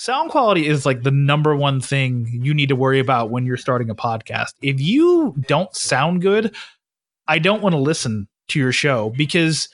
sound quality is like the number one thing you need to worry about when you're starting a podcast. If you don't sound good, I don't want to listen to your show because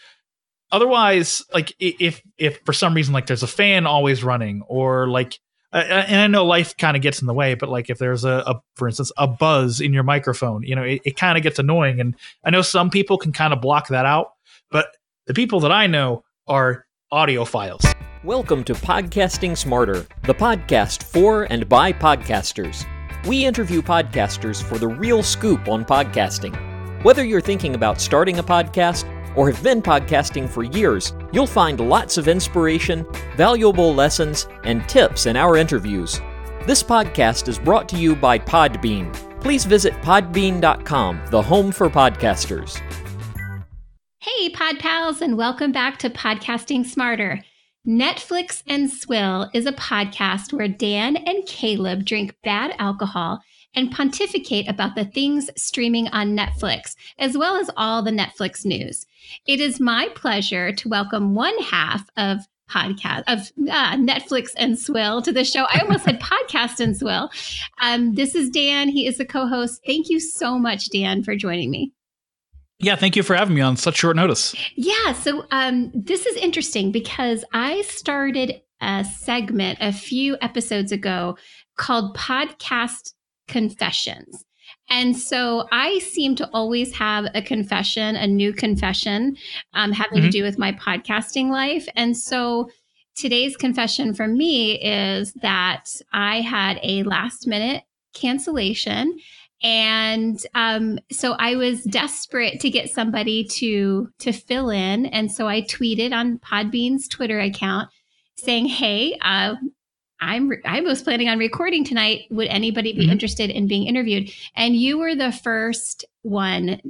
otherwise like if if for some reason like there's a fan always running or like and I know life kind of gets in the way, but like if there's a, a for instance, a buzz in your microphone, you know, it, it kind of gets annoying. And I know some people can kind of block that out, but the people that I know are audiophiles. Welcome to Podcasting Smarter, the podcast for and by podcasters. We interview podcasters for the real scoop on podcasting. Whether you're thinking about starting a podcast or have been podcasting for years, you'll find lots of inspiration, valuable lessons, and tips in our interviews. This podcast is brought to you by Podbean. Please visit podbean.com, the home for podcasters. Hey, Pod Pals, and welcome back to Podcasting Smarter. Netflix and Swill is a podcast where Dan and Caleb drink bad alcohol and pontificate about the things streaming on Netflix, as well as all the Netflix news. It is my pleasure to welcome one half of podcast of uh, Netflix and Swill to the show. I almost said podcast and Swill. Um, this is Dan. He is the co-host. Thank you so much, Dan, for joining me. Yeah, thank you for having me on such short notice. Yeah, so um, this is interesting because I started a segment a few episodes ago called Podcast confessions. And so I seem to always have a confession, a new confession um, having mm-hmm. to do with my podcasting life. And so today's confession from me is that I had a last minute cancellation. And um, so I was desperate to get somebody to to fill in, and so I tweeted on Podbean's Twitter account saying, "Hey, uh, I'm I was planning on recording tonight. Would anybody be mm-hmm. interested in being interviewed? And you were the first one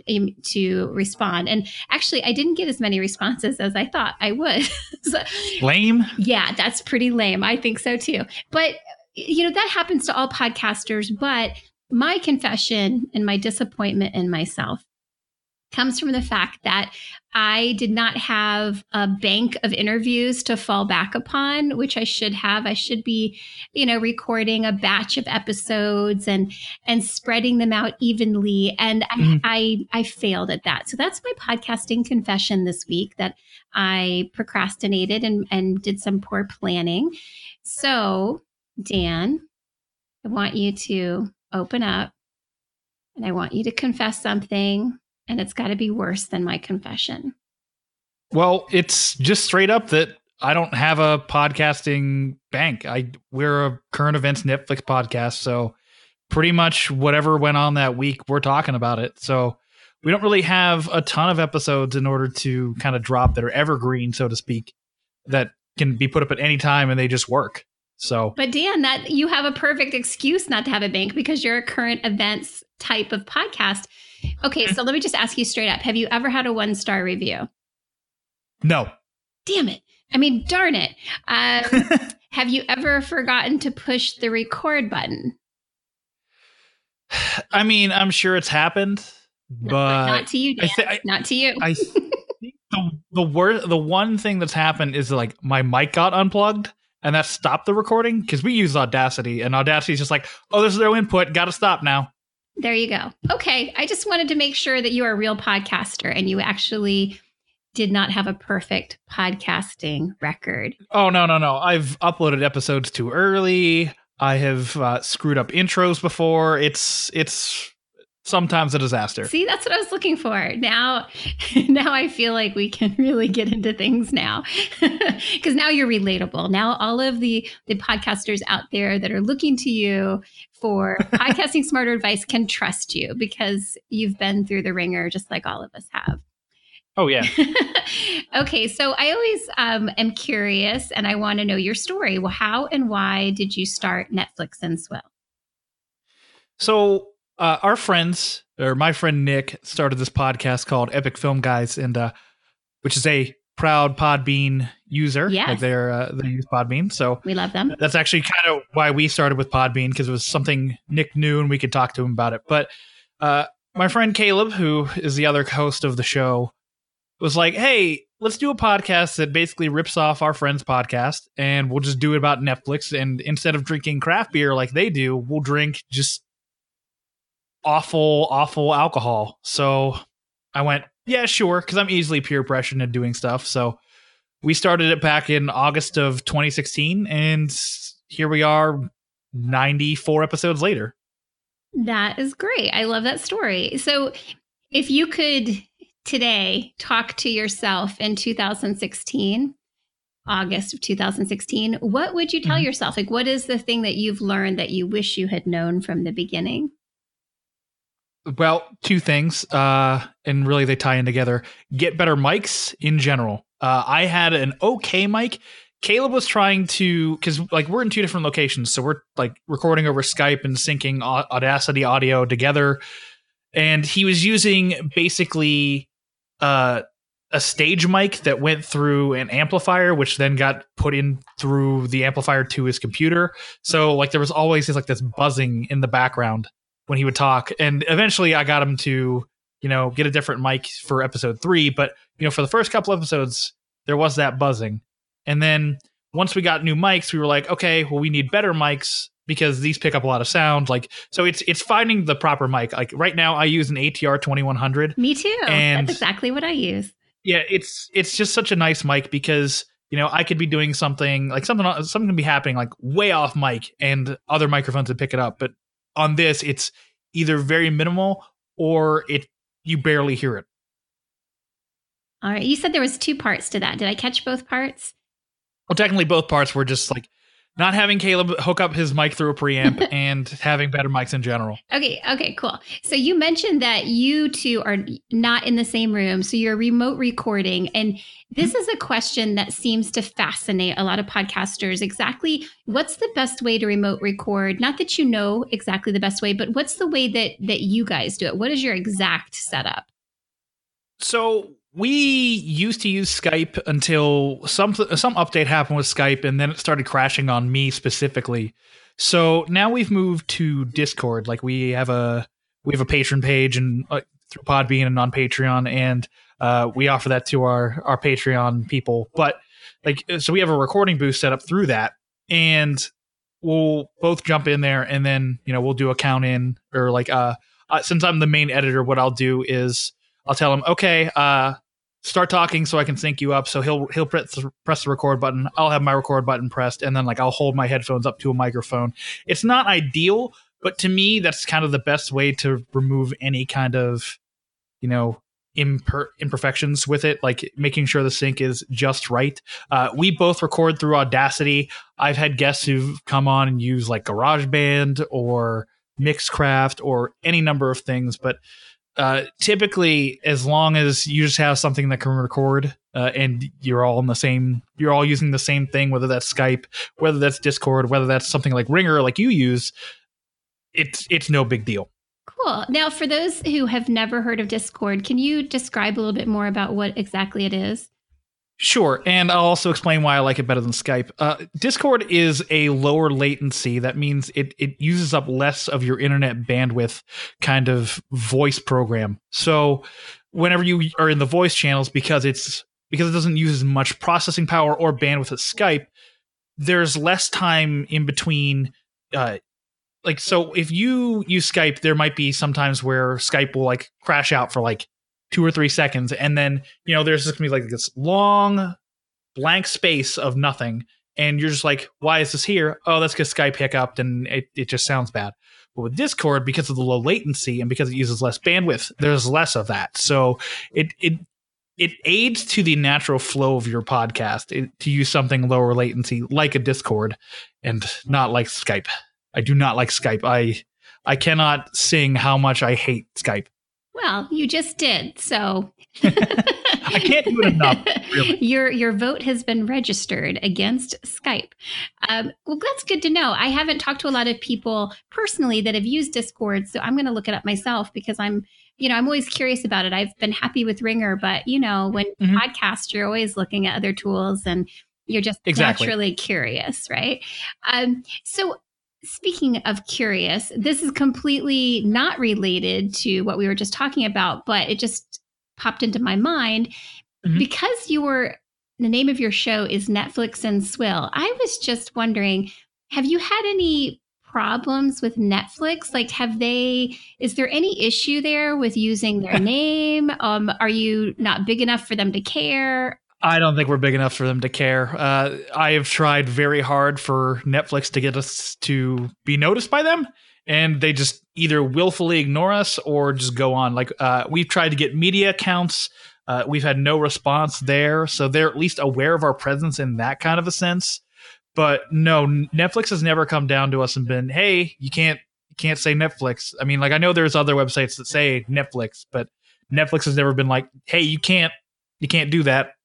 to respond. And actually, I didn't get as many responses as I thought I would. so, lame. Yeah, that's pretty lame. I think so too. But you know that happens to all podcasters. But my confession and my disappointment in myself comes from the fact that I did not have a bank of interviews to fall back upon, which I should have. I should be, you know, recording a batch of episodes and and spreading them out evenly. And mm-hmm. I, I I failed at that. So that's my podcasting confession this week that I procrastinated and, and did some poor planning. So, Dan, I want you to open up and I want you to confess something and it's got to be worse than my confession. Well, it's just straight up that I don't have a podcasting bank. I we're a current events Netflix podcast, so pretty much whatever went on that week, we're talking about it. So we don't really have a ton of episodes in order to kind of drop that are evergreen, so to speak, that can be put up at any time and they just work. So But Dan, that you have a perfect excuse not to have a bank because you're a current events type of podcast. Okay, so let me just ask you straight up. Have you ever had a one star review? No. Damn it. I mean, darn it. Um, have you ever forgotten to push the record button? I mean, I'm sure it's happened, but not, not to you. Dan. I th- I, not to you. I the the word the one thing that's happened is like my mic got unplugged and that stopped the recording because we use Audacity and Audacity is just like, oh, there's no input, got to stop now. There you go. Okay. I just wanted to make sure that you are a real podcaster and you actually did not have a perfect podcasting record. Oh, no, no, no. I've uploaded episodes too early. I have uh, screwed up intros before. It's, it's, sometimes a disaster. See, that's what I was looking for. Now, now I feel like we can really get into things now because now you're relatable. Now all of the the podcasters out there that are looking to you for podcasting smarter advice can trust you because you've been through the ringer just like all of us have. Oh yeah. okay, so I always um, am curious, and I want to know your story. Well, how and why did you start Netflix and Swill? So uh, our friends, or my friend Nick, started this podcast called Epic Film Guys, and uh, which is a proud Podbean user. Yeah, like they're uh, they use Podbean, so we love them. That's actually kind of why we started with Podbean because it was something Nick knew and we could talk to him about it. But uh, my friend Caleb, who is the other host of the show, was like, "Hey, let's do a podcast that basically rips off our friend's podcast and we'll just do it about Netflix. And instead of drinking craft beer like they do, we'll drink just awful, awful alcohol. So I went, yeah, sure, because I'm easily peer pressured into doing stuff. So we started it back in August of 2016, and here we are 94 episodes later. That is great. I love that story. So if you could today talk to yourself in 2016, August of 2016, what would you tell mm-hmm. yourself? Like, what is the thing that you've learned that you wish you had known from the beginning? Well, two things, uh, and really they tie in together. Get better mics in general. Uh, I had an okay mic. Caleb was trying to because like we're in two different locations, so we're like recording over Skype and syncing Audacity audio together, and he was using basically uh, a stage mic that went through an amplifier, which then got put in through the amplifier to his computer. So like there was always this like this buzzing in the background when he would talk. And eventually I got him to, you know, get a different mic for episode three. But, you know, for the first couple episodes, there was that buzzing. And then once we got new mics, we were like, okay, well, we need better mics because these pick up a lot of sound. Like, so it's it's finding the proper mic. Like right now, I use an ATR twenty one hundred. Me too. And That's exactly what I use. Yeah, it's it's just such a nice mic because you know I could be doing something like something something can be happening like way off mic, and other microphones would pick it up. But on this, it's either very minimal or it you barely hear it. All right. You said there was two parts to that. Did I catch both parts? Well, technically, both parts were just like not having Caleb hook up his mic through a preamp and having better mics in general. Okay, okay, cool. So you mentioned that you two are not in the same room, so you're remote recording and this mm-hmm. is a question that seems to fascinate a lot of podcasters. Exactly what's the best way to remote record? Not that you know exactly the best way, but what's the way that that you guys do it? What is your exact setup? So we used to use Skype until some some update happened with Skype, and then it started crashing on me specifically. So now we've moved to Discord. Like we have a we have a patron page and uh, through Podbean and on Patreon, and uh, we offer that to our our Patreon people. But like, so we have a recording booth set up through that, and we'll both jump in there, and then you know we'll do a count in or like uh, uh since I'm the main editor, what I'll do is I'll tell him, okay, uh, start talking so I can sync you up. So he'll he'll press the, press the record button. I'll have my record button pressed, and then like I'll hold my headphones up to a microphone. It's not ideal, but to me, that's kind of the best way to remove any kind of, you know, imper- imperfections with it, like making sure the sync is just right. Uh, we both record through Audacity. I've had guests who've come on and use like GarageBand or Mixcraft or any number of things, but uh, typically, as long as you just have something that can record uh, and you're all in the same, you're all using the same thing, whether that's Skype, whether that's Discord, whether that's something like Ringr like you use, it's it's no big deal. Cool. Now, for those who have never heard of Discord, can you describe a little bit more about what exactly it is? Sure, and I'll also explain why I like it better than Skype. Uh, Discord is a lower latency. That means it it uses up less of your internet bandwidth, kind of voice program. So whenever you are in the voice channels, because it's because it doesn't use as much processing power or bandwidth as Skype, there's less time in between. Uh, like so, if you use Skype, there might be sometimes where Skype will like crash out for like two or three seconds, and then you know there's just gonna be like this long blank space of nothing, and you're just like, why is this here? Oh, that's because Skype hiccuped and it, it just sounds bad. But with Discord, because of the low latency and because it uses less bandwidth, there's less of that. So it it it aids to the natural flow of your podcast it, to use something lower latency like a Discord and not like Skype. I do not like Skype. I I cannot sing how much I hate Skype. Well, you just did. So I can't do it enough. Really. Your your vote has been registered against Skype. Um, well, that's good to know. I haven't talked to a lot of people personally that have used Discord, so I'm going to look it up myself because I'm, you know, I'm always curious about it. I've been happy with Ringr, but you know, when mm-hmm. podcast, you're always looking at other tools and you're just exactly. naturally curious, right? Um, so Speaking of curious, this is completely not related to what we were just talking about, but it just popped into my mind. mm-hmm. because you were the name of your show is Netflix and Swill. I was just wondering, have you had any problems with Netflix? Like, have they, is there any issue there with using their name? Um, are you not big enough for them to care? I don't think we're big enough for them to care. Uh, I have tried very hard for Netflix to get us to be noticed by them, and they just either willfully ignore us or just go on. Like uh, we've tried to get media accounts, uh, we've had no response there, so they're at least aware of our presence in that kind of a sense. But no, Netflix has never come down to us and been, "Hey, you can't you can't say Netflix." I mean, like I know there's other websites that say Netflix, but Netflix has never been like, "Hey, you can't you can't do that."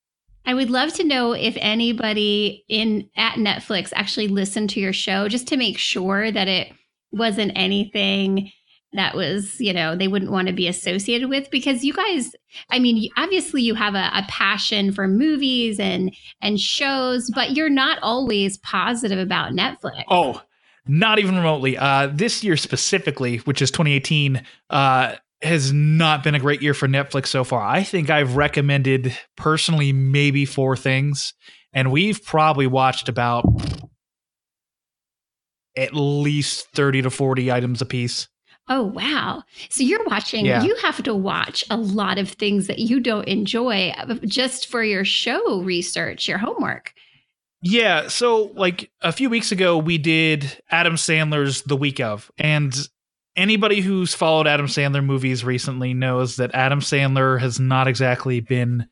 I would love to know if anybody in at Netflix actually listened to your show just to make sure that it wasn't anything that was, you know, they wouldn't want to be associated with because you guys, I mean, obviously you have a, a, passion for movies and and shows, but you're not always positive about Netflix. Oh, not even remotely. Uh, this year specifically, which is 2018, uh, has not been a great year for Netflix so far. I think I've recommended personally maybe four things, and we've probably watched about at least 30 to 40 items a piece. Oh, wow. So you're watching, yeah. you have to watch a lot of things that you don't enjoy uh, just for your show research, your homework. Yeah. So, like a few weeks ago, we did Adam Sandler's The Week of. And anybody who's followed Adam Sandler movies recently knows that Adam Sandler has not exactly been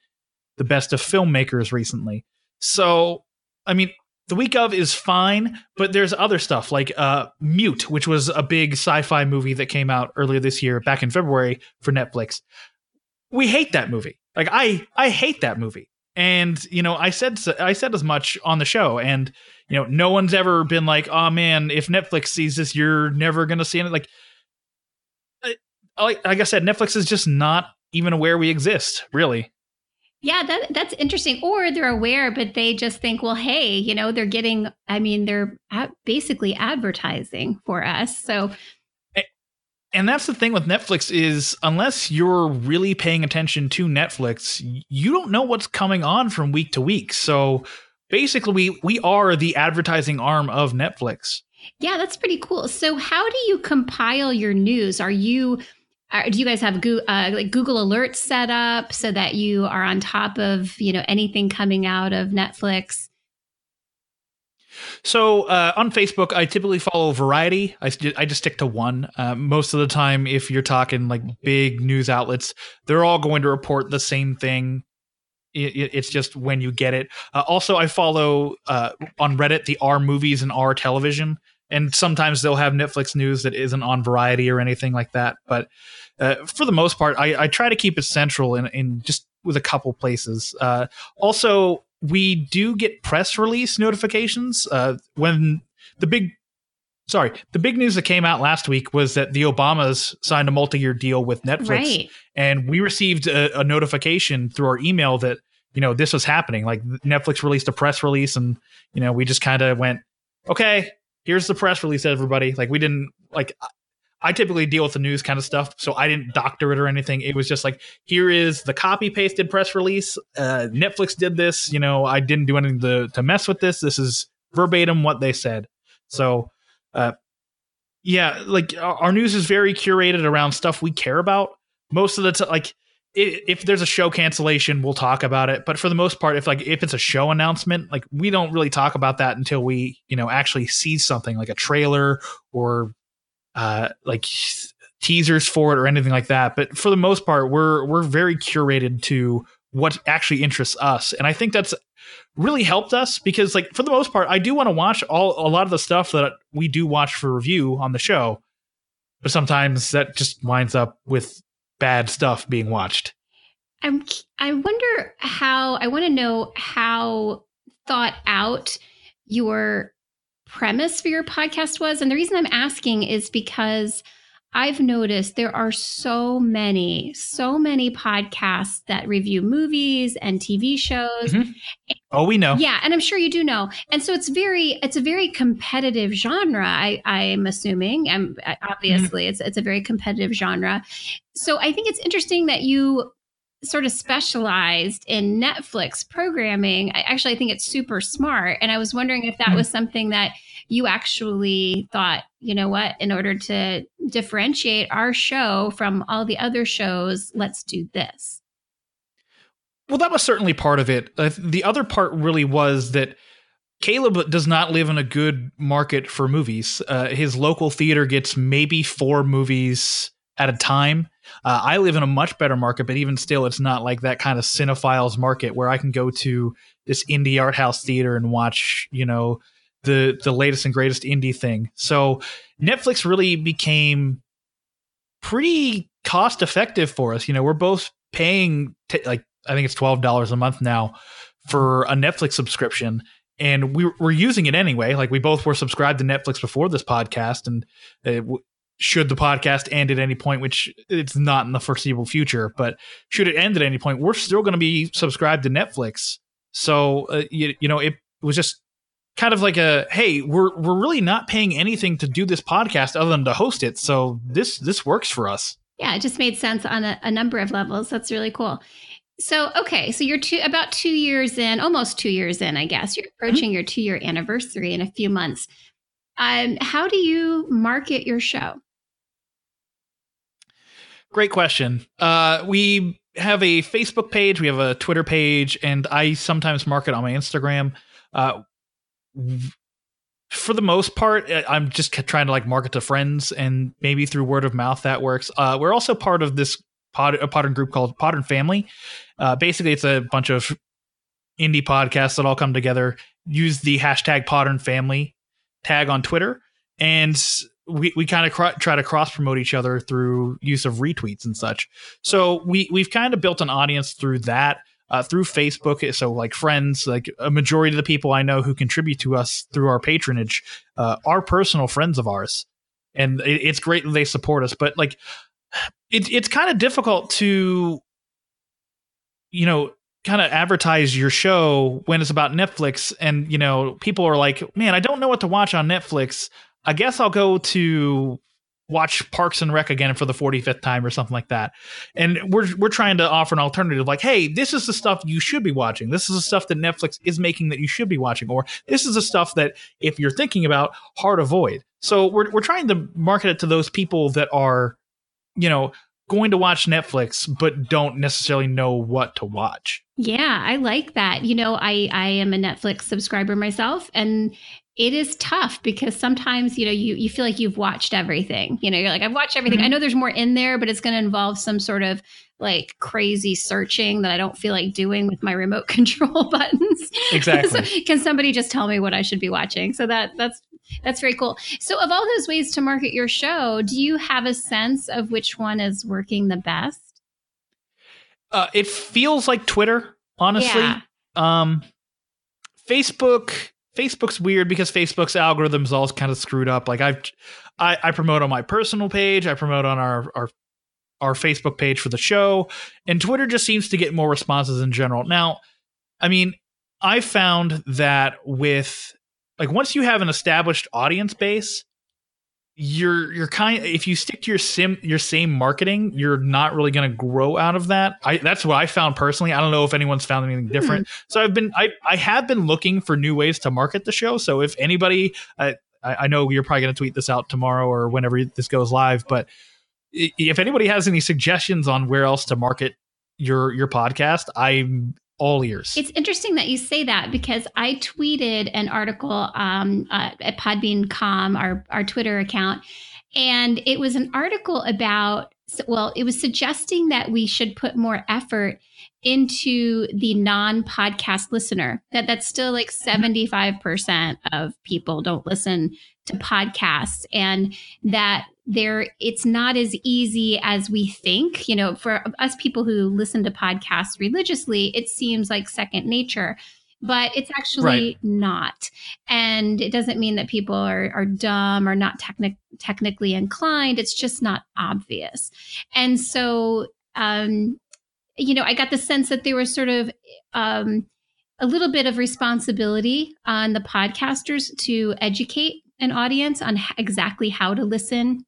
the best of filmmakers recently. So, I mean, the week of is fine, but there's other stuff like uh, Mute, which was a big sci-fi movie that came out earlier this year, back in February for Netflix. We hate that movie. Like I, I hate that movie. And you know, I said I said as much on the show, and you know, no one's ever been like, "Oh man, if Netflix sees this, you're never gonna see it." Like, like, like I said, Netflix is just not even aware we exist, really. Yeah, that that's interesting. Or they're aware, but they just think, well, hey, you know, they're getting. I mean, they're basically advertising for us. So, and that's the thing with Netflix is unless you're really paying attention to Netflix, you don't know what's coming on from week to week. So basically, we we are the advertising arm of Netflix. Yeah, that's pretty cool. So, how do you compile your news? Are you do you guys have Google, uh, like Google Alerts set up so that you are on top of you know anything coming out of Netflix? So uh, on Facebook, I typically follow Variety. I, I just stick to one. Uh, most of the time, if you're talking like big news outlets, they're all going to report the same thing. It, it's just when you get it. Uh, also, I follow uh, on Reddit the R movies and R television and sometimes they'll have Netflix news that isn't on Variety or anything like that. But uh, for the most part, I, I, try to keep it central in, in just with a couple places. Uh, also, we do get press release notifications uh, when the big. Sorry, the big news that came out last week was that the Obamas signed a multi-year deal with Netflix, right. and we received a, a notification through our email that you know this was happening. Like Netflix released a press release, and you know we just kind of went, okay, here's the press release, everybody. Like we didn't like. I typically deal with the news kind of stuff, so I didn't doctor it or anything. It was just like, here is the copy pasted press release. Uh, Netflix did this. You know, I didn't do anything to to mess with this. This is verbatim what they said. So, uh, yeah, like our, our news is very curated around stuff we care about. Most of the time, like if there's a show cancellation, we'll talk about it. But for the most part, if like if it's a show announcement, like we don't really talk about that until we, you know, actually see something like a trailer or uh like teasers for it or anything like that. But for the most part, we're we're very curated to what actually interests us. And I think that's really helped us because like for the most part, I do want to watch all a lot of the stuff that we do watch for review on the show. But sometimes that just winds up with bad stuff being watched. I'm, I wonder how, I want to know how thought out your premise for your podcast was. And the reason I'm asking is because I've noticed there are so many, so many podcasts that review movies and TV shows. Mm-hmm. Oh, we know. Yeah, and I'm sure you do know. And so it's very, it's a very competitive genre. I, I'm assuming, and obviously, mm-hmm. it's it's a very competitive genre. So I think it's interesting that you sort of specialized in Netflix programming. I actually I think it's super smart. And I was wondering if that mm-hmm. was something that you actually thought, you know what, in order to differentiate our show from all the other shows, let's do this. Well, that was certainly part of it. Uh, the other part really was that Caleb does not live in a good market for movies. Uh, his local theater gets maybe four movies at a time. Uh, I live in a much better market, but even still, it's not like that kind of cinephiles market where I can go to this indie art house theater and watch, you know, the the latest and greatest indie thing. So Netflix really became pretty cost effective for us. You know, we're both paying t- like I think it's twelve dollars a month now for a Netflix subscription, and we were using it anyway. Like we both were subscribed to Netflix before this podcast, and uh, should the podcast end at any point, which it's not in the foreseeable future, but should it end at any point, we're still going to be subscribed to Netflix. So uh, you, you know, it was just kind of like a hey, we're we're really not paying anything to do this podcast other than to host it. So this this works for us. Yeah, it just made sense on a, a number of levels. That's really cool. So, okay, so you're two, about two years in, almost two years in, I guess. You're mm-hmm. approaching mm-hmm. your two year anniversary in a few months. Um, how do you market your show? Great question. Uh, we have a Facebook page, we have a Twitter page, and I sometimes market on my Instagram. Uh, for the most part, I'm just trying to like market to friends, and maybe through word of mouth that works. Uh, we're also part of this pod, a Podern group called Podern Family. Uh, basically, it's a bunch of indie podcasts that all come together. Use the hashtag Podern Family tag on Twitter, and we, we kind of cr- try to cross promote each other through use of retweets and such. So we we've kind of built an audience through that. Uh, through Facebook. So, like friends, like a majority of the people I know who contribute to us through our patronage uh, are personal friends of ours, and it, it's great that they support us. But like, it, it's kind of difficult to, you know, kind of advertise your show when it's about Netflix, and you know, people are like, "Man, I don't know what to watch on Netflix." I guess I'll go to watch Parks and Rec again for the 45th time or something like that. And we're we're trying to offer an alternative like, hey, this is the stuff you should be watching. This is the stuff that Netflix is making that you should be watching or this is the stuff that if you're thinking about hard avoid. So we're we're trying to market it to those people that are you know going to watch Netflix but don't necessarily know what to watch. Yeah, I like that. You know, I I am a Netflix subscriber myself and it is tough because sometimes you know you you feel like you've watched everything. You know you're like i've watched everything. Mm-hmm. i know there's more in there but it's going to involve some sort of like crazy searching that i don't feel like doing with my remote control buttons. Exactly. so can somebody just tell me what i should be watching? So that that's that's very cool. So of all those ways to market your show do you have a sense of which one is working the best? Uh, it feels like twitter honestly. Yeah. um facebook Facebook's weird because Facebook's algorithms all kind of screwed up. Like I've, I, I promote on my personal page, I promote on our our our Facebook page for the show, and Twitter just seems to get more responses in general. Now, I mean, I found that with like once you have an established audience base, you're you're kind if you stick to your sim your same marketing you're not really going to grow out of that i that's what i found personally i don't know if anyone's found anything hmm. different mm-hmm. so i've been i i have been looking for new ways to market the show so if anybody I, I know you're probably going to tweet this out tomorrow or whenever this goes live but if anybody has any suggestions on where else to market your your podcast i'm all ears. It's interesting that you say that because I tweeted an article um, uh, at Podbean.com, our, our Twitter account, and it was an article about, well, it was suggesting that we should put more effort into the non-podcast listener that that's still like 75% of people don't listen to podcasts and that there it's not as easy as we think. You know for us people who listen to podcasts religiously it seems like second nature but it's actually right. not. And it doesn't mean that people are, are dumb or not technic- technically inclined. It's just not obvious. And so um you know i got the sense that there was sort of um a little bit of responsibility on the podcasters to educate an audience on exactly how to listen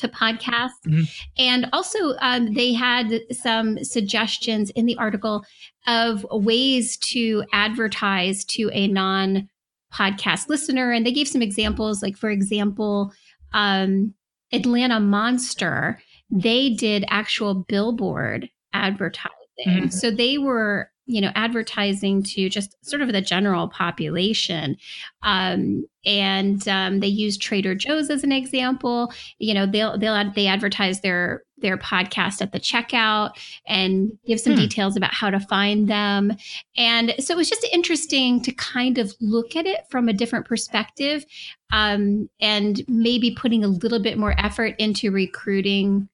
to podcasts. Mm-hmm. And also, um, they had some suggestions in the article of ways to advertise to a non podcast listener. And they gave some examples, like, for example, um, Atlanta Monster, they did actual billboard advertising. Mm-hmm. So they were you know advertising to just sort of the general population. Um, and um, they use trader joe's as an example. You know they'll they'll they advertise their their podcast at the checkout and give some hmm. details about how to find them. And so it was just interesting to kind of look at it from a different perspective um, and maybe putting a little bit more effort into recruiting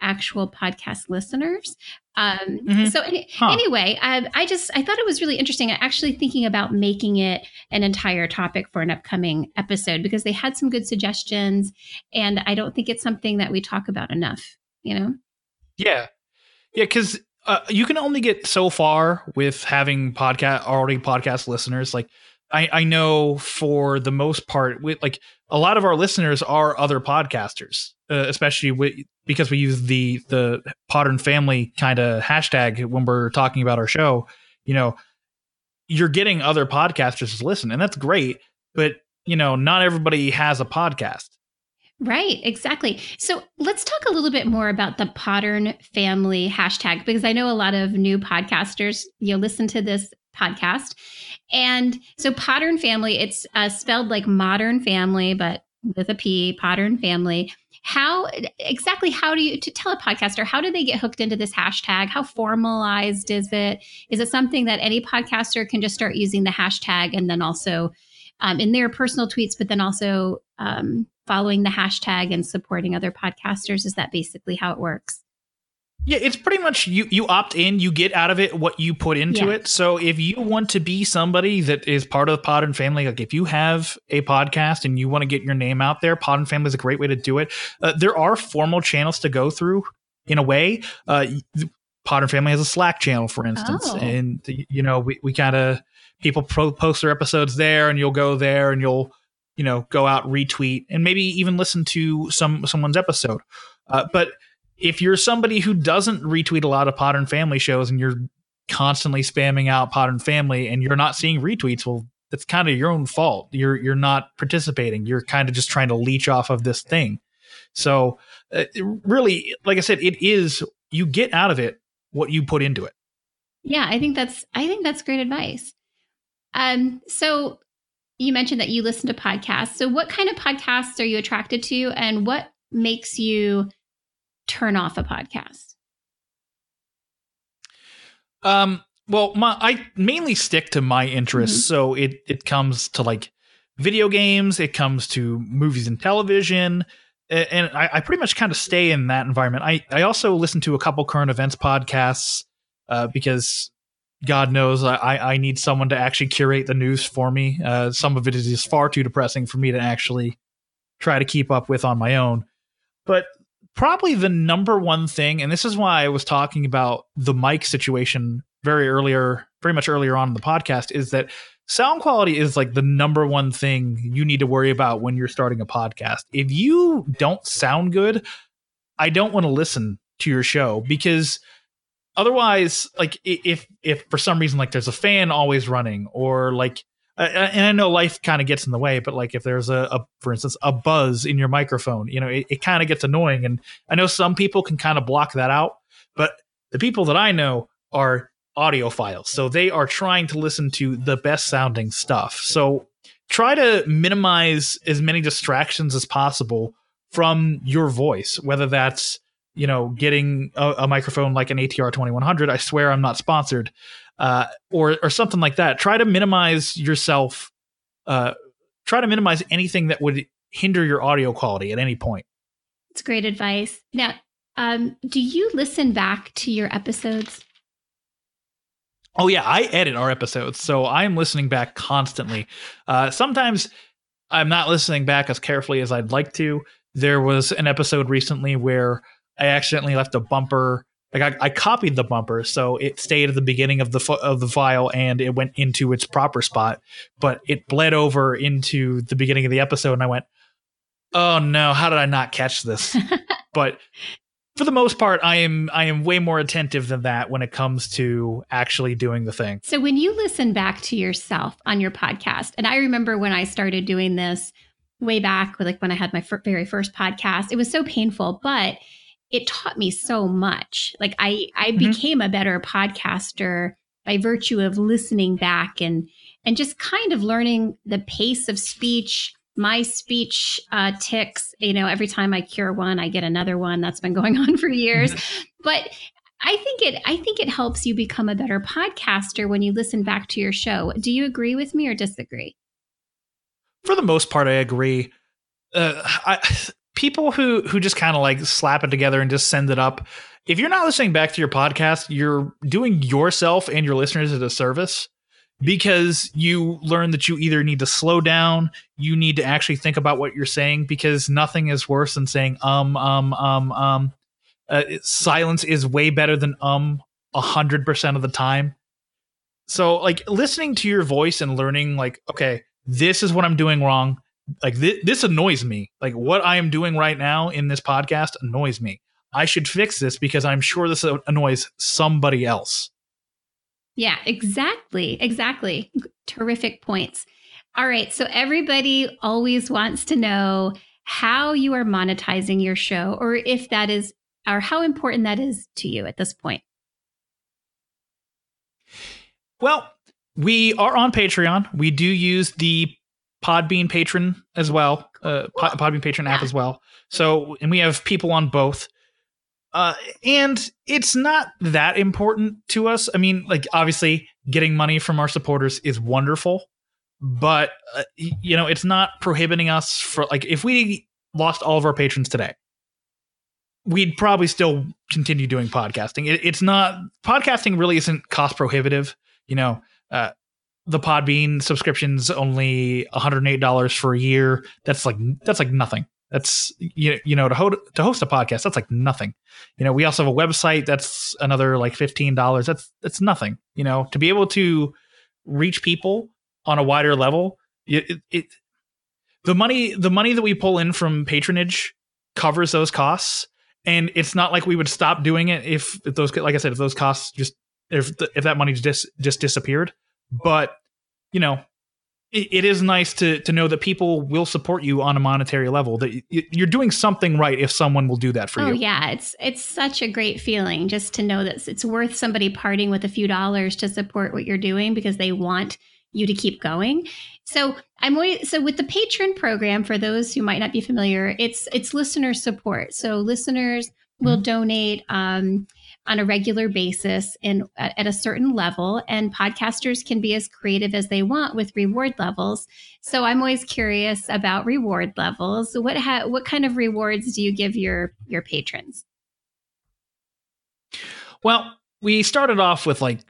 actual podcast listeners. Um, mm-hmm. So any, huh. anyway, I, I, just I thought it was really interesting. I actually thinking about making it an entire topic for an upcoming episode because they had some good suggestions, and I don't think it's something that we talk about enough. You know? Yeah, yeah, because uh, you can only get so far with having podcast already podcast listeners. Like I, I know for the most part, with like a lot of our listeners are other podcasters, uh, especially with, because we use the the Podern Family kind of hashtag when we're talking about our show. You know, you're getting other podcasters to listen, and that's great. But you know, not everybody has a podcast. Right, exactly. So let's talk a little bit more about the Podern Family hashtag because I know a lot of new podcasters you know listen to this podcast. And so Podern Family, it's uh, spelled like modern family, but with a P, Podern Family. How exactly how do you to tell a podcaster how do they get hooked into this hashtag? How formalized is it? Is it something that any podcaster can just start using the hashtag and then also um, in their personal tweets, but then also um, following the hashtag and supporting other podcasters? Is that basically how it works? Yeah, it's pretty much you you opt in, you get out of it what you put into yeah. it. So if you want to be somebody that is part of the and Family, like if you have a podcast and you want to get your name out there, Podern Family is a great way to do it. Uh, there are formal channels to go through in a way. Uh, and Family has a Slack channel, for instance, oh. and you know we we kind of people pro- post their episodes there, and you'll go there and you'll you know go out retweet and maybe even listen to some someone's episode. Uh, but if you're somebody who doesn't retweet a lot of Podern Family shows and you're constantly spamming out Podern Family and you're not seeing retweets, well, that's kind of your own fault. You're you're not participating. You're kind of just trying to leech off of this thing. So, uh, really, like I said, it is you get out of it what you put into it. Yeah, I think that's I think that's great advice. Um, so you mentioned that you listen to podcasts. So, what kind of podcasts are you attracted to, and what makes you turn off a podcast? Um, well, my I mainly stick to my interests, mm-hmm. so it it comes to like video games, it comes to movies and television, and I, I pretty much kind of stay in that environment. I I also listen to a couple current events podcasts uh, because God knows I I need someone to actually curate the news for me. Uh, some of it is far too depressing for me to actually try to keep up with on my own. But probably the number one thing, and this is why I was talking about the mic situation very earlier, very much earlier on in the podcast, is that sound quality is like the number one thing you need to worry about when you're starting a podcast. If you don't sound good, I don't want to listen to your show because otherwise like if if for some reason like there's a fan always running or like Uh, uh, and I know life kind of gets in the way, but like if there's a, a for instance, a buzz in your microphone, you know, it, it kind of gets annoying. And I know some people can kind of block that out, but the people that I know are audiophiles. So they are trying to listen to the best sounding stuff. So try to minimize as many distractions as possible from your voice, whether that's, you know, getting a, a microphone like an ATR 2100. I swear I'm not sponsored uh, or or something like that. Try to minimize yourself. Uh, try to minimize anything that would hinder your audio quality at any point. It's great advice. Now, um, do you listen back to your episodes? Oh yeah, I edit our episodes, so I am listening back constantly. Uh, sometimes I'm not listening back as carefully as I'd like to. There was an episode recently where I accidentally left a bumper like I, I, copied the bumper so it stayed at the beginning of the of the file and it went into its proper spot but it bled over into the beginning of the episode and i went oh no, how did I not catch this? but for the most part, I am I am way more attentive than that when it comes to actually doing the thing. So when you listen back to yourself on your podcast, and I remember when I started doing this way back, like when I had my very first podcast, it was so painful, but it taught me so much. Like I I mm-hmm. became a better podcaster by virtue of listening back and and just kind of learning the pace of speech my speech uh, ticks you know every time i cure one i get another one that's been going on for years mm-hmm. but i think it i think it helps you become a better podcaster when you listen back to your show do you agree with me or disagree for the most part i agree uh, I, people who who just kind of like slap it together and just send it up if you're not listening back to your podcast you're doing yourself and your listeners a disservice because you learn that you either need to slow down, you need to actually think about what you're saying because nothing is worse than saying um um um um. Uh, silence is way better than um a hundred percent of the time. So like listening to your voice and learning like okay this is what I'm doing wrong. Like th- this annoys me. Like what I am doing right now in this podcast annoys me. I should fix this because I'm sure this annoys somebody else. Yeah, exactly. Exactly. Terrific points. All right. So everybody always wants to know how you are monetizing your show or if that is or how important that is to you at this point. Well, we are on Patreon. We do use the Podbean patron as well, uh, Podbean patron app as well. So, and we have people on both. Uh, and it's not that important to us. I mean, like obviously getting money from our supporters is wonderful, but uh, you know, it's not prohibiting us for like if we lost all of our patrons today, we'd probably still continue doing podcasting. It, it's not podcasting really isn't cost prohibitive. You know, uh, the Podbean subscription's only $108 for a year. That's like that's like nothing. That's you, you know to hold to host a podcast that's like nothing. You know, we also have a website that's another like $15. That's that's nothing. You know, to be able to reach people on a wider level, it, it the money the money that we pull in from patronage covers those costs and it's not like we would stop doing it if, if those like I said if those costs just if if that money just just disappeared but you know it is nice to to know that people will support you on a monetary level that you're doing something right if someone will do that for oh, you. Oh yeah, it's it's such a great feeling just to know that it's worth somebody parting with a few dollars to support what you're doing because they want you to keep going. So I'm always, so with the patron program for those who might not be familiar, it's it's listener support. So listeners will mm-hmm. donate um, on a regular basis and at a certain level and podcasters can be as creative as they want with reward levels. So i'm always curious about reward levels. What ha- what kind of rewards do you give your your patrons? Well we started off with like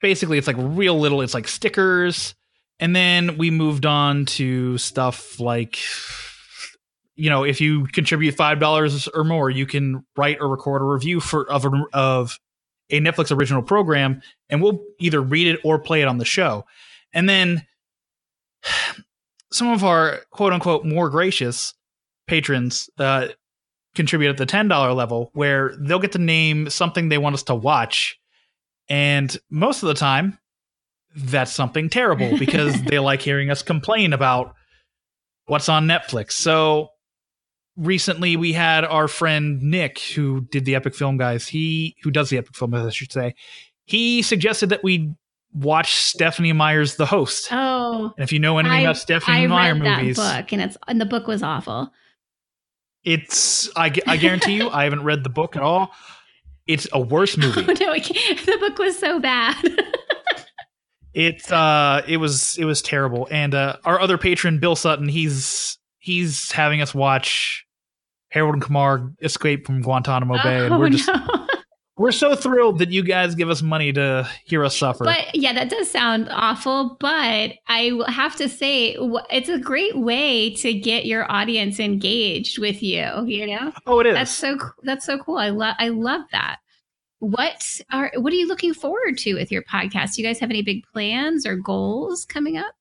basically it's like real little it's like stickers and then we moved on to stuff like you know, if you contribute five dollars or more, you can write or record a review for of a, of a Netflix original program, and we'll either read it or play it on the show. And then some of our quote unquote more gracious patrons uh, contribute at the ten dollar level, where they'll get to name something they want us to watch, and most of the time, that's something terrible because they like hearing us complain about what's on Netflix. So recently we had our friend Nick who did the epic film guys. He who does the epic film I should say. He suggested that we watch Stephenie Meyer's The Host. Oh. And if you know anything I, about Stephenie I Meyer read movies, that book and it's and the book was awful. It's I, I guarantee you I haven't read the book at all. It's a worse movie. Oh, no, the book was so bad. it uh it was it was terrible and uh our other patron Bill Sutton he's he's having us watch Harold and Kumar escape from Guantanamo Bay, and we're oh, just no. we're so thrilled that you guys give us money to hear us suffer. But yeah, that does sound awful. But I will have to say, it's a great way to get your audience engaged with you. You know? Oh, it is. That's so that's so cool. I love I love that. What are what are you looking forward to with your podcast? Do you guys have any big plans or goals coming up?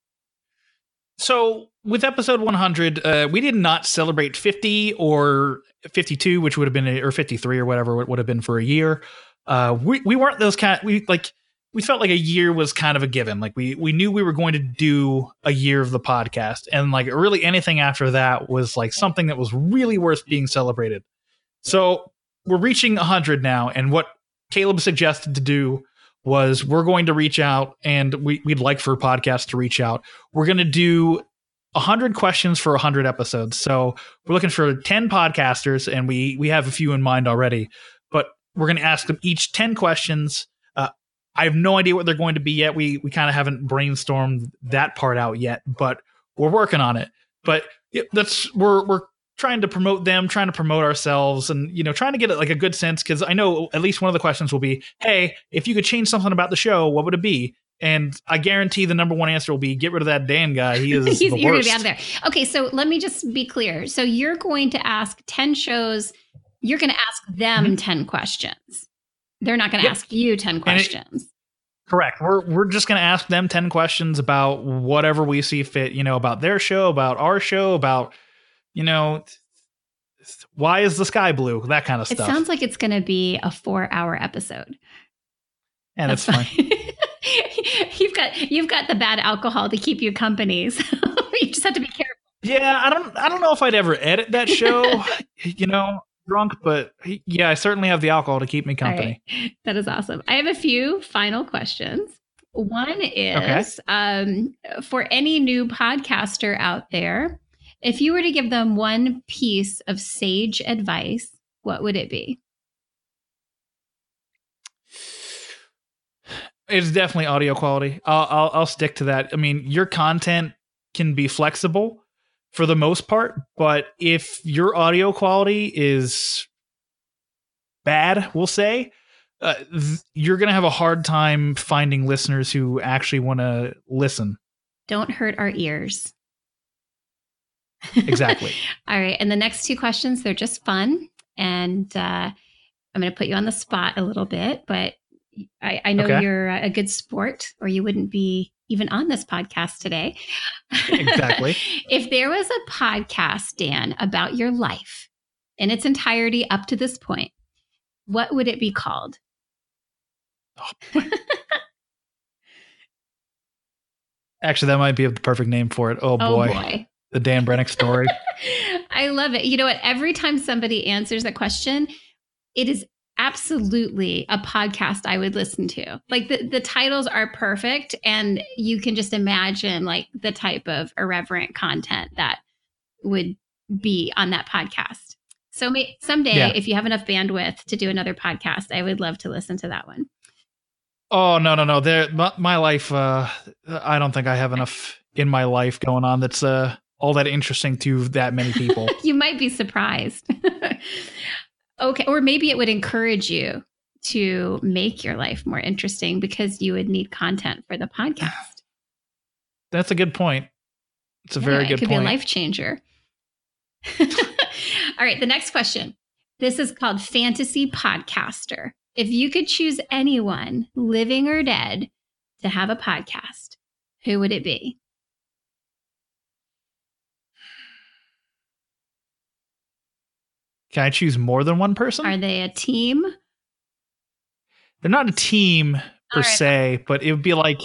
So with episode 100, uh, we did not celebrate 50 or 52, which would have been, or 53 or whatever it would have been for a year. Uh, we, we weren't those kind, we like, we felt like a year was kind of a given. Like we, we knew we were going to do a year of the podcast and like really anything after that was like something that was really worth being celebrated. So we're reaching 100 now. And what Caleb suggested to do was we're going to reach out and we, we'd like for podcasts to reach out. We're going to do 100 questions for 100 episodes. So we're looking for 10 podcasters and we we have a few in mind already, but we're going to ask them each 10 questions. Uh, I have no idea what they're going to be yet. We we kind of haven't brainstormed that part out yet, but we're working on it. But that's we're we're trying to promote them, trying to promote ourselves, and you know, trying to get like a good sense because I know at least one of the questions will be, "Hey, if you could change something about the show, what would it be?" And I guarantee the number one answer will be get rid of that Dan guy. He is He's, the you're worst. gonna be out of there. Okay, so let me just be clear. So you're going to ask 10 shows, you're gonna ask them 10 questions. They're not gonna Mm-hmm. Yep. ask you 10 questions. Correct. We're we're just going to ask them 10 questions about whatever we see fit, you know, about their show, about our show, about you know, why is the sky blue? That kind of stuff. it sounds like it's gonna be a four hour episode. and it's fine. you've got you've got the bad alcohol to keep you company. So you just have to be careful. Yeah, I don't I don't know if I'd ever edit that show, you know, drunk, but yeah, I certainly have the alcohol to keep me company. right. That is awesome. I have a few final questions. One is um, for any new podcaster out there, if you were to give them one piece of sage advice, what would it be? It's definitely audio quality. I'll, I'll I'll stick to that. I mean, your content can be flexible for the most part, but if your audio quality is bad, we'll say, uh, th- you're gonna have a hard time finding listeners who actually want to listen. Don't hurt our ears. Exactly. All right. And the next two questions, they're just fun. And uh, I'm going to put you on the spot a little bit, but I, I know Okay. you're a good sport or you wouldn't be even on this podcast today. Exactly. if there was a podcast, Dan, about your life in its entirety up to this point, what would it be called? Actually, that might be the perfect name for it. Oh Oh boy, boy. the Dan Brennick story. I love it. You know what? Every time somebody answers that question, it is absolutely a podcast I would listen to. Like the, the titles are perfect, and you can just imagine like the type of irreverent content that would be on that podcast. So may, someday, Yeah. if you have enough bandwidth to do another podcast, I would love to listen to that one. Oh no no no! There, my, my life. Uh, I don't think I have enough in my life going on that's uh all that interesting to that many people. you might be surprised. okay. Or maybe it would encourage you to make your life more interesting because you would need content for the podcast. that's a good point. It's a Yeah, very It good could point. be a life changer. All right. The next question. This is called Fantasy Podcaster. If you could choose anyone, living or dead, to have a podcast, who would it be? Can I choose more than one person? Are they a team? They're not a team per right. se, but it would be like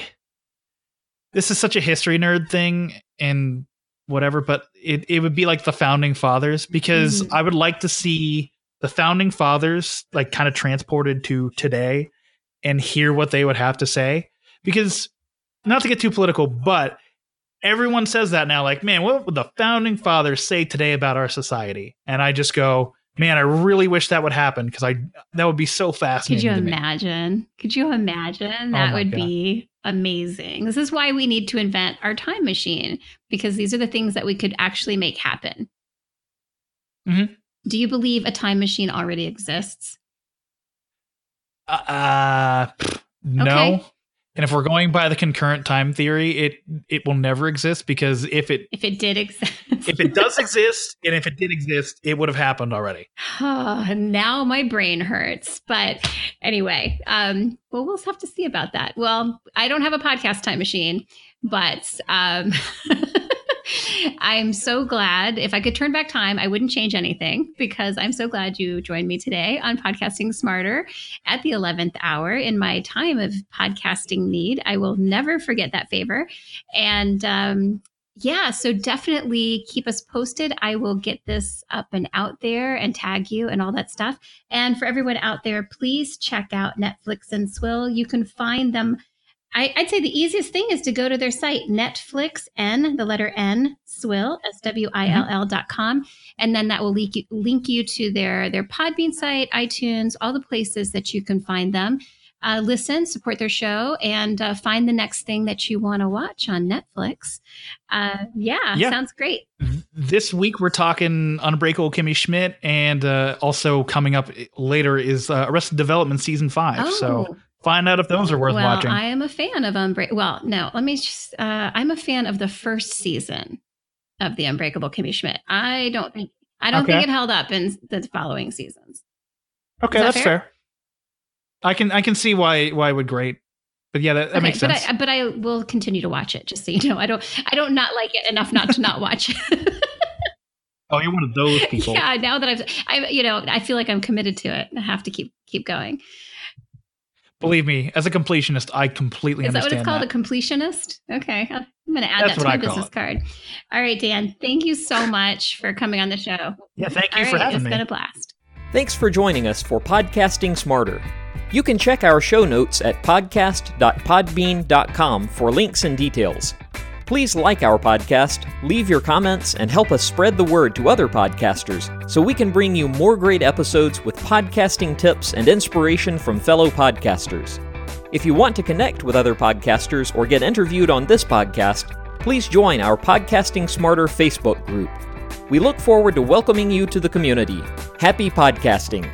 this is such a history nerd thing and whatever, but it, it would be like the founding fathers because Mhm. I would like to see the founding fathers like kind of transported to today and hear what they would have to say. Because not to get too political, but everyone says that now, like, man, what would the founding fathers say today about our society? And I just go, man, I really wish that would happen because I that would be so fascinating. Could you imagine? Could you imagine? That Oh would God. be amazing. This is why we need to invent our time machine because these are the things that we could actually make happen. Mhm. Do you believe a time machine already exists? Uh, pff, no. Okay. And if we're going by the concurrent time theory, it it will never exist because if it If it did exist. if it does exist and if it did exist, it would have happened already. now my brain hurts. But anyway, um, well, we'll have to see about that. Well, I don't have a podcast time machine, but um, I'm so glad. If I could turn back time, I wouldn't change anything because I'm so glad you joined me today on Podcasting Smarter at the 11th hour in my time of podcasting need. I will never forget that favor. And um, yeah, so definitely keep us posted. I will get this up and out there and tag you and all that stuff. And for everyone out there, please check out Netflix and Swill. You can find them. I, would say the easiest thing is to go to their site, Netflix N, the letter N, Swill, S W I L L dot com. And then that will link you, link you to their, their Podbean site, iTunes, all the places that you can find them uh, listen, support their show, and uh, find the next thing that you want to watch on Netflix. Uh, yeah, yeah, sounds great. This week we're talking Unbreakable Kimmy Schmidt, and uh, also coming up later is uh, Arrested Development season five. Oh. So find out if those are worth well, watching. I am a fan of Unbreakable. Well, no, let me. Just, uh, I'm a fan of the first season of the Unbreakable Kimmy Schmidt. I don't think I don't okay. think it held up in the following seasons. Okay, that that's fair? fair. I can I can see why why it would grate. But yeah, that, that okay, makes but sense. I, but I will continue to watch it, just so you know. I don't I don't not like it enough not to not watch it. oh, you're one of those people. Yeah, now that I've I you know, I feel like I'm committed to it. I have to keep keep going. Believe me, as a completionist, I completely Is that what it's called? that. A completionist? Okay. I'm going to add That's that to my business card. All right, Dan, thank you so much for coming on the show. Yeah, thank you All for right, having it's me. It's been a blast. Thanks for joining us for Podcasting Smarter. You can check our show notes at podcast.podbean.com for links and details. Please like our podcast, leave your comments, and help us spread the word to other podcasters so we can bring you more great episodes with podcasting tips and inspiration from fellow podcasters. If you want to connect with other podcasters or get interviewed on this podcast, please join our Podcasting Smarter Facebook group. We look forward to welcoming you to the community. Happy podcasting!